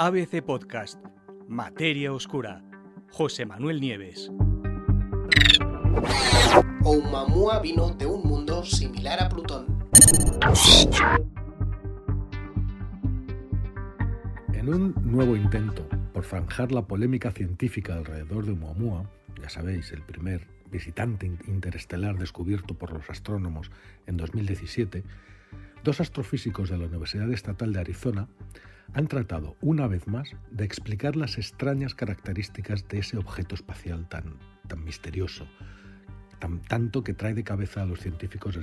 ABC Podcast, Materia Oscura, José Manuel Nieves. Oumuamua vino de un mundo similar a Plutón. En un nuevo intento por zanjar la polémica científica alrededor de Oumuamua, ya sabéis, el primer visitante interestelar descubierto por los astrónomos en 2017, dos astrofísicos de la Universidad Estatal de Arizona han tratado una vez más de explicar las extrañas características de ese objeto espacial tan, tan misterioso, tan, tanto que trae de cabeza a los científicos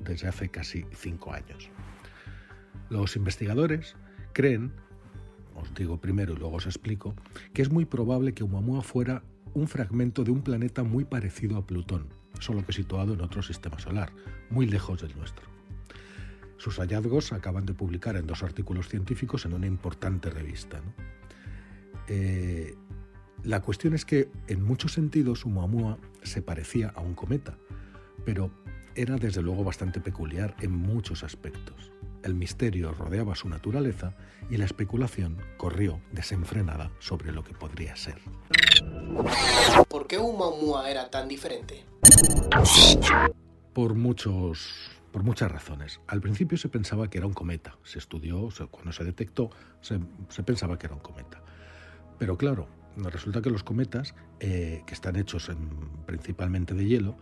desde hace casi cinco años. Los investigadores creen, os digo primero y luego os explico, que es muy probable que Oumuamua fuera un fragmento de un planeta muy parecido a Plutón, solo que situado en otro sistema solar, muy lejos del nuestro. Sus hallazgos acaban de publicar en dos artículos científicos en una importante revista. Eh, la cuestión es que en muchos sentidos Oumuamua se parecía a un cometa, pero era desde luego bastante peculiar en muchos aspectos. El misterio rodeaba su naturaleza y la especulación corrió desenfrenada sobre lo que podría ser. ¿Por qué Oumuamua era tan diferente? Por muchos por muchas razones. Al principio se pensaba que era un cometa, se estudió, cuando se detectó, se, pensaba que era un cometa. Pero claro, resulta que los cometas, eh, que están hechos principalmente de hielo,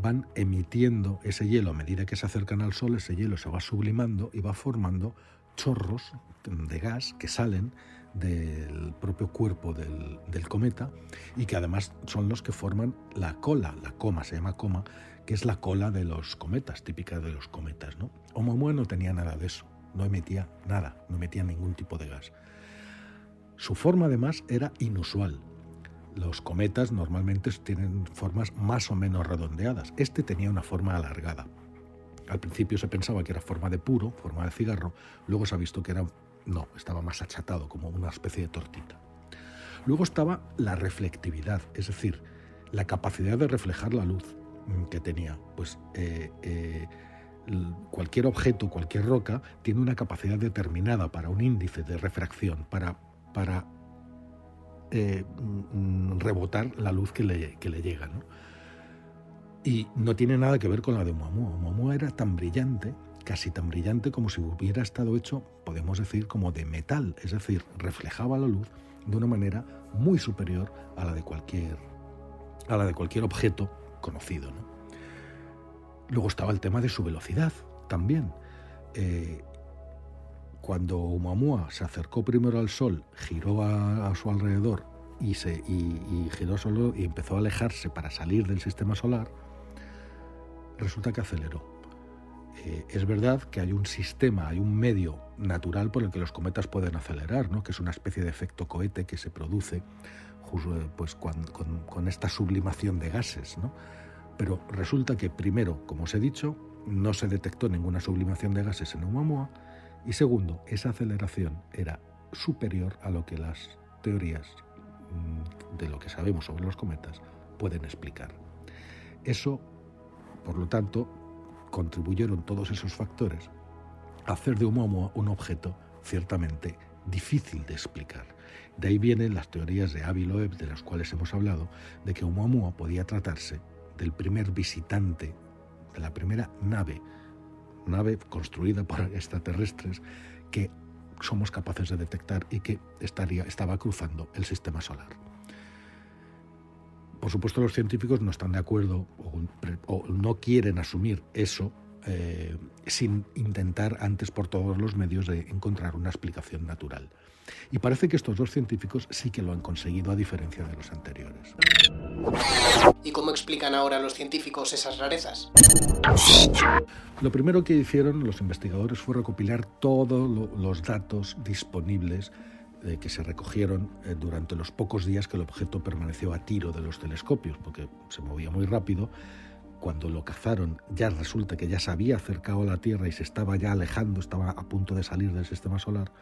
van emitiendo ese hielo a medida que se acercan al Sol, ese hielo se va sublimando y va formando chorros de gas que salen del propio cuerpo del, cometa y que además son los que forman la cola, la coma, se llama coma, que es la cola de los cometas, típica de los cometas. ¿no? Oumuamua no tenía nada de eso, no emitía nada, no emitía ningún tipo de gas. Su forma además era inusual. Los cometas normalmente tienen formas más o menos redondeadas. Este tenía una forma alargada. Al principio se pensaba que era forma de puro, forma de cigarro, luego se ha visto que era no, estaba más achatado, como una especie de tortita. Luego estaba la reflectividad, es decir, la capacidad de reflejar la luz que tenía. Pues eh, eh, cualquier objeto, cualquier roca, tiene una capacidad determinada para un índice de refracción, para, para eh, mm, rebotar la luz que le, le llega. Y no tiene nada que ver con la de Oumuamua. Oumuamua era tan brillante casi tan brillante como si hubiera estado hecho, podemos decir, como de metal, es decir, reflejaba la luz de una manera muy superior a la de cualquier, a la de cualquier objeto conocido. Luego estaba el tema de su velocidad también. Eh, cuando Oumuamua se acercó primero al Sol, giró a, su alrededor y giró solo y empezó a alejarse para salir del sistema solar, resulta que aceleró eh, es verdad que hay un sistema, hay un medio natural por el que los cometas pueden acelerar, ¿no? que es una especie de efecto cohete que se produce eh, pues, con, esta sublimación de gases. ¿no? Pero resulta que primero, como os he dicho, no se detectó ninguna sublimación de gases en Oumuamua y segundo, esa aceleración era superior a lo que las teorías mm, de lo que sabemos sobre los cometas pueden explicar. Eso, por lo tanto, contribuyeron todos esos factores a hacer de Oumuamua un objeto ciertamente difícil de explicar. De ahí vienen las teorías de Avi Loeb, de las cuales hemos hablado, de que Oumuamua podía tratarse del primer visitante, de la primera nave, nave construida por extraterrestres que somos capaces de detectar y que estaría, estaba cruzando el sistema solar. Por supuesto, los científicos no están de acuerdo o, no quieren asumir eso eh, sin intentar antes por todos los medios de encontrar una explicación natural. Y parece que estos dos científicos sí que lo han conseguido a diferencia de los anteriores. ¿Y cómo explican ahora los científicos esas rarezas? Lo primero que hicieron los investigadores fue recopilar todos los datos disponibles eh, que se recogieron eh, durante los pocos días que el objeto permaneció a tiro de los telescopios, porque se movía muy rápido. Cuando lo cazaron, ya resulta que ya se había acercado a la Tierra y se estaba ya alejando, estaba a punto de salir del sistema solar.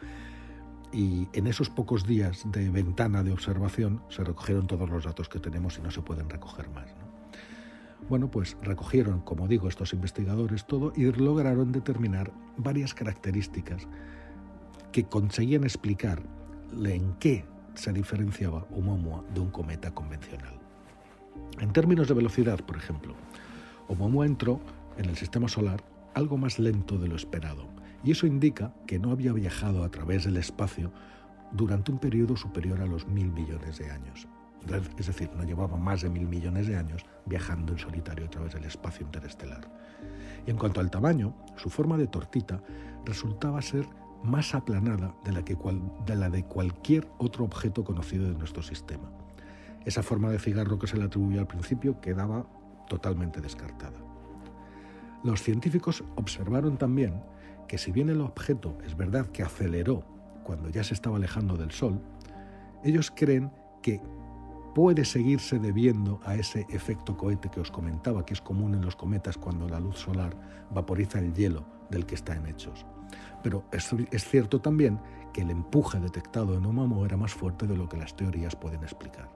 Y en esos pocos días de ventana de observación se recogieron todos los datos que tenemos y no se pueden recoger más. Bueno, pues recogieron, como digo, estos investigadores todo y lograron determinar varias características que conseguían explicar en qué se diferenciaba Oumuamua de un cometa convencional. En términos de velocidad, por ejemplo, Oumuamua entró en el sistema solar algo más lento de lo esperado, y eso indica que no había viajado a través del espacio durante un periodo superior a los mil millones de años. Es decir, no llevaba más de mil millones de años viajando en solitario a través del espacio interestelar. Y en cuanto al tamaño, su forma de tortita resultaba ser más aplanada de la, de la de cualquier otro objeto conocido de nuestro sistema. Esa forma de cigarro que se le atribuyó al principio quedaba totalmente descartada. Los científicos observaron también que si bien el objeto es verdad que aceleró cuando ya se estaba alejando del Sol, ellos creen que puede seguirse debiendo a ese efecto cohete que os comentaba, que es común en los cometas cuando la luz solar vaporiza el hielo del que están hechos. Pero es, cierto también que el empuje detectado en Oumuamua era más fuerte de lo que las teorías pueden explicar.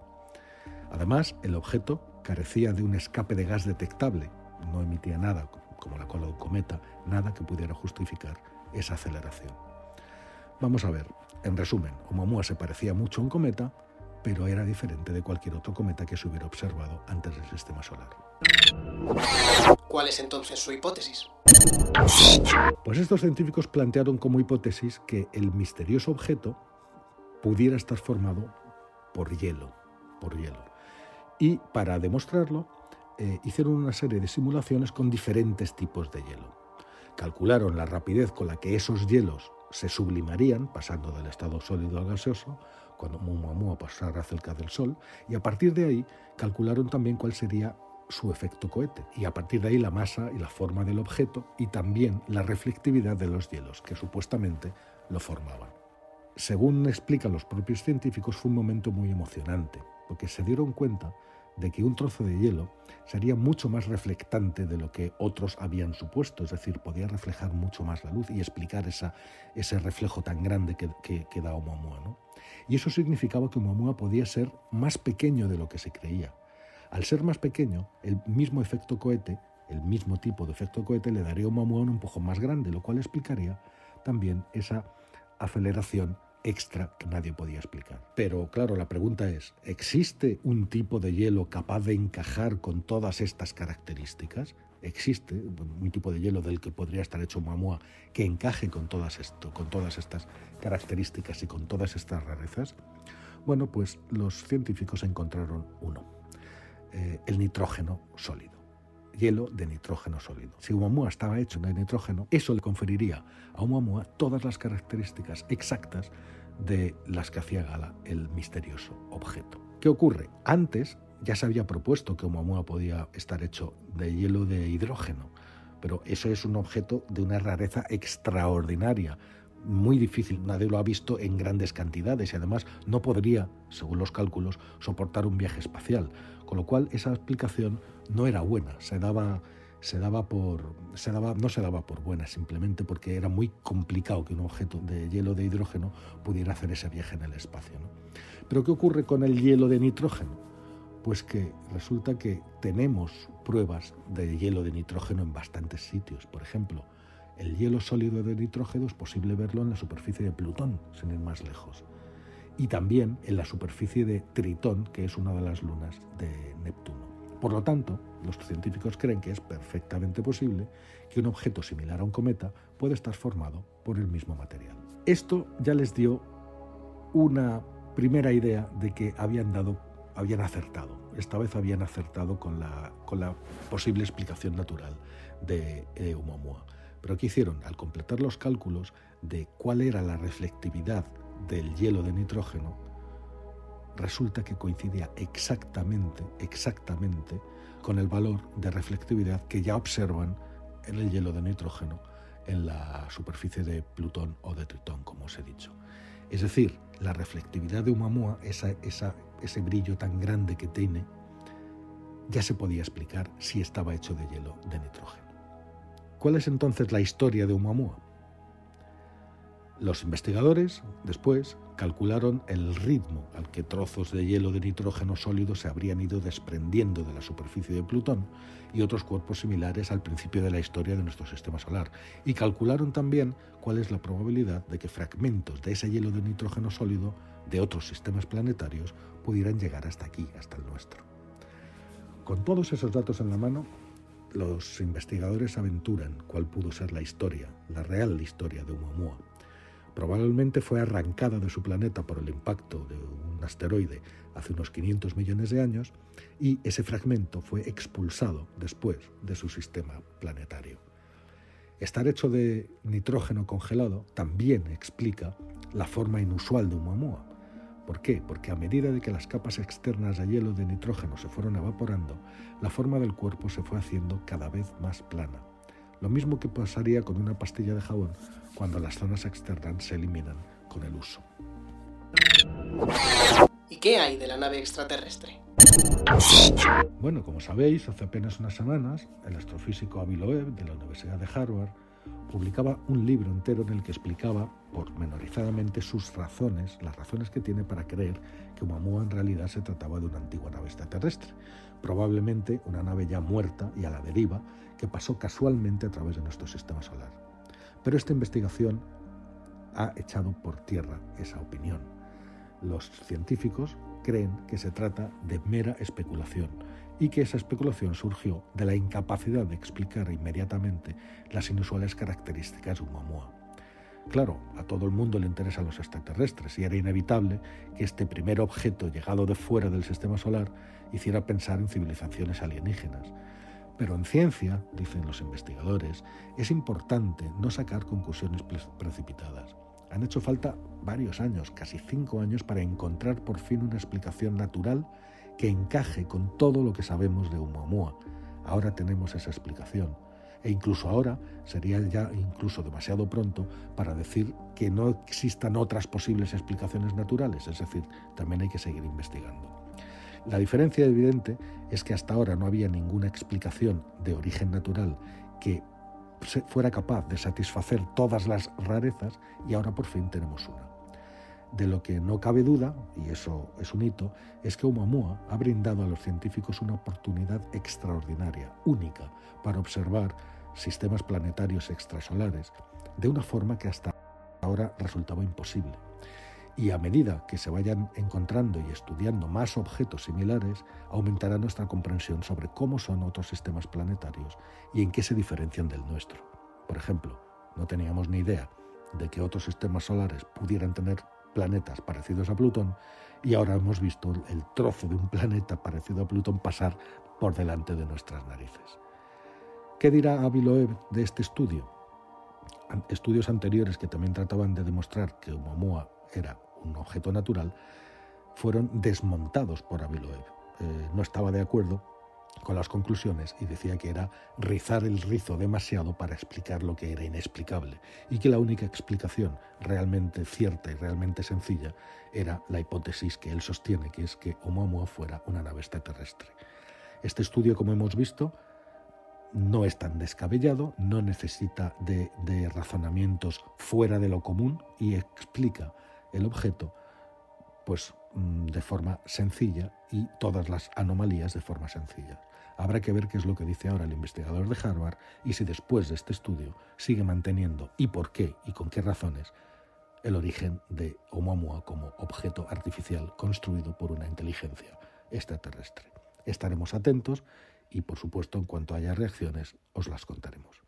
Además, el objeto carecía de un escape de gas detectable, no emitía nada, como la cola de un cometa, nada que pudiera justificar esa aceleración. Vamos a ver, en resumen, Oumuamua se parecía mucho a un cometa, pero era diferente de cualquier otro cometa que se hubiera observado antes del sistema solar. ¿Cuál es entonces su hipótesis? Pues estos científicos plantearon como hipótesis que el misterioso objeto pudiera estar formado por hielo, por hielo. Y para demostrarlo, eh, hicieron una serie de simulaciones con diferentes tipos de hielo. Calcularon la rapidez con la que esos hielos se sublimarían, pasando del estado sólido al gaseoso, cuando Muamua pasara cerca del Sol, y a partir de ahí calcularon también cuál sería su efecto cohete, y a partir de ahí la masa y la forma del objeto, y también la reflectividad de los hielos, que supuestamente lo formaban. Según explican los propios científicos, fue un momento muy emocionante, porque se dieron cuenta de que un trozo de hielo sería mucho más reflectante de lo que otros habían supuesto, es decir, podía reflejar mucho más la luz y explicar ese reflejo tan grande que, que, da Oumuamua. ¿no? Y eso significaba que Oumuamua podía ser más pequeño de lo que se creía. Al ser más pequeño, el mismo efecto cohete, el mismo tipo de efecto cohete, le daría a Oumuamua un empujón más grande, lo cual explicaría también esa aceleración extra que nadie podía explicar. Pero claro, la pregunta es, ¿existe un tipo de hielo capaz de encajar con todas estas características? ¿Existe un tipo de hielo del que podría estar hecho Mamua que encaje con todas, esto, con todas estas características y con todas estas rarezas? Bueno, pues los científicos encontraron uno, eh, el nitrógeno sólido hielo de nitrógeno sólido. Si Oumuamua estaba hecho de nitrógeno, eso le conferiría a Oumuamua todas las características exactas de las que hacía gala el misterioso objeto. ¿Qué ocurre? Antes ya se había propuesto que Oumuamua podía estar hecho de hielo de hidrógeno, pero eso es un objeto de una rareza extraordinaria, muy difícil, nadie lo ha visto en grandes cantidades y además no podría, según los cálculos, soportar un viaje espacial, con lo cual esa explicación no era buena, se daba se daba por se daba no se daba por buena simplemente porque era muy complicado que un objeto de hielo de hidrógeno pudiera hacer ese viaje en el espacio. Pero ¿qué ocurre con el hielo de nitrógeno? Pues que resulta que tenemos pruebas de hielo de nitrógeno en bastantes sitios. Por ejemplo, el hielo sólido de nitrógeno es posible verlo en la superficie de Plutón, sin ir más lejos. Y también en la superficie de Tritón, que es una de las lunas de Neptuno. Por lo tanto, los científicos creen que es perfectamente posible que un objeto similar a un cometa pueda estar formado por el mismo material. Esto ya les dio una primera idea de que habían dado habían acertado. Esta vez habían acertado con la, posible explicación natural de eh. Pero ¿qué hicieron? Al completar los cálculos de cuál era la reflectividad del hielo de nitrógeno, resulta que coincidía exactamente, exactamente con el valor de reflectividad que ya observan en el hielo de nitrógeno en la superficie de Plutón o de Tritón, como os he dicho. Es decir, la reflectividad de Oumuamua, esa, ese brillo tan grande que tiene, ya se podía explicar si estaba hecho de hielo de nitrógeno. ¿Cuál es entonces la historia de Oumuamua? Los investigadores, después, calcularon el ritmo al que trozos de hielo de nitrógeno sólido se habrían ido desprendiendo de la superficie de Plutón y otros cuerpos similares al principio de la historia de nuestro sistema solar. Y calcularon también cuál es la probabilidad de que fragmentos de ese hielo de nitrógeno sólido de otros sistemas planetarios pudieran llegar hasta aquí, hasta el nuestro. Con todos esos datos en la mano, los investigadores aventuran cuál pudo ser la historia, la real historia de Oumuamua Probablemente fue arrancada de su planeta por el impacto de un asteroide hace unos 500 millones de años y ese fragmento fue expulsado después de su sistema planetario. Estar hecho de nitrógeno congelado también explica la forma inusual de Oumuamua. ¿Por qué? Porque a medida de que las capas externas de hielo de nitrógeno se fueron evaporando, la forma del cuerpo se fue haciendo cada vez más plana. Lo mismo que pasaría con una pastilla de jabón cuando las zonas externas se eliminan con el uso. ¿Y qué hay de la nave extraterrestre? Bueno, como sabéis, hace apenas unas semanas, el astrofísico Avi Loeb de la Universidad de Harvard publicaba un libro entero en el que explicaba pormenorizadamente sus razones, las razones que tiene para creer que Oumuamua en realidad se trataba de una antigua nave extraterrestre, probablemente una nave ya muerta y a la deriva que pasó casualmente a través de nuestro sistema solar. Pero esta investigación ha echado por tierra esa opinión. Los científicos creen que se trata de mera especulación y que esa especulación surgió de la incapacidad de explicar inmediatamente las inusuales características de Oumuamua. Claro, a todo el mundo le interesan los extraterrestres y era inevitable que este primer objeto llegado de fuera del sistema solar hiciera pensar en civilizaciones alienígenas. Pero en ciencia, dicen los investigadores, es importante no sacar conclusiones precipitadas. Han hecho falta varios años, casi cinco años, para encontrar por fin una explicación natural que encaje con todo lo que sabemos de Oumuamua. Ahora tenemos esa explicación. E incluso ahora sería ya incluso demasiado pronto para decir que no existan otras posibles explicaciones naturales, es decir, también hay que seguir investigando. La diferencia evidente es que hasta ahora no había ninguna explicación de origen natural que fuera capaz de satisfacer todas las rarezas y ahora por fin tenemos una. De lo que no cabe duda, y eso es un hito, es que Oumuamua ha brindado a los científicos una oportunidad extraordinaria, única, para observar sistemas planetarios extrasolares de una forma que hasta ahora resultaba imposible. Y a medida que se vayan encontrando y estudiando más objetos similares, aumentará nuestra comprensión sobre cómo son otros sistemas planetarios y en qué se diferencian del nuestro. Por ejemplo, no teníamos ni idea de que otros sistemas solares pudieran tener planetas parecidos a Plutón y ahora hemos visto el trozo de un planeta parecido a Plutón pasar por delante de nuestras narices. ¿Qué dirá Aviloev de este estudio? Estudios anteriores que también trataban de demostrar que Oumuamua era un objeto natural fueron desmontados por Aviloev. Eh, no estaba de acuerdo con las conclusiones y decía que era rizar el rizo demasiado para explicar lo que era inexplicable y que la única explicación realmente cierta y realmente sencilla era la hipótesis que él sostiene, que es que Oumuamua fuera una nave extraterrestre. Este estudio, como hemos visto, no es tan descabellado, no necesita de razonamientos fuera de lo común y explica el objeto pues mm, de forma sencilla y todas las anomalías de forma sencilla. Habrá que ver qué es lo que dice ahora el investigador de Harvard y si después de este estudio sigue manteniendo y por qué y con qué razones el origen de Oumuamua como objeto artificial construido por una inteligencia extraterrestre. Estaremos atentos y por supuesto en cuanto haya reacciones os las contaremos.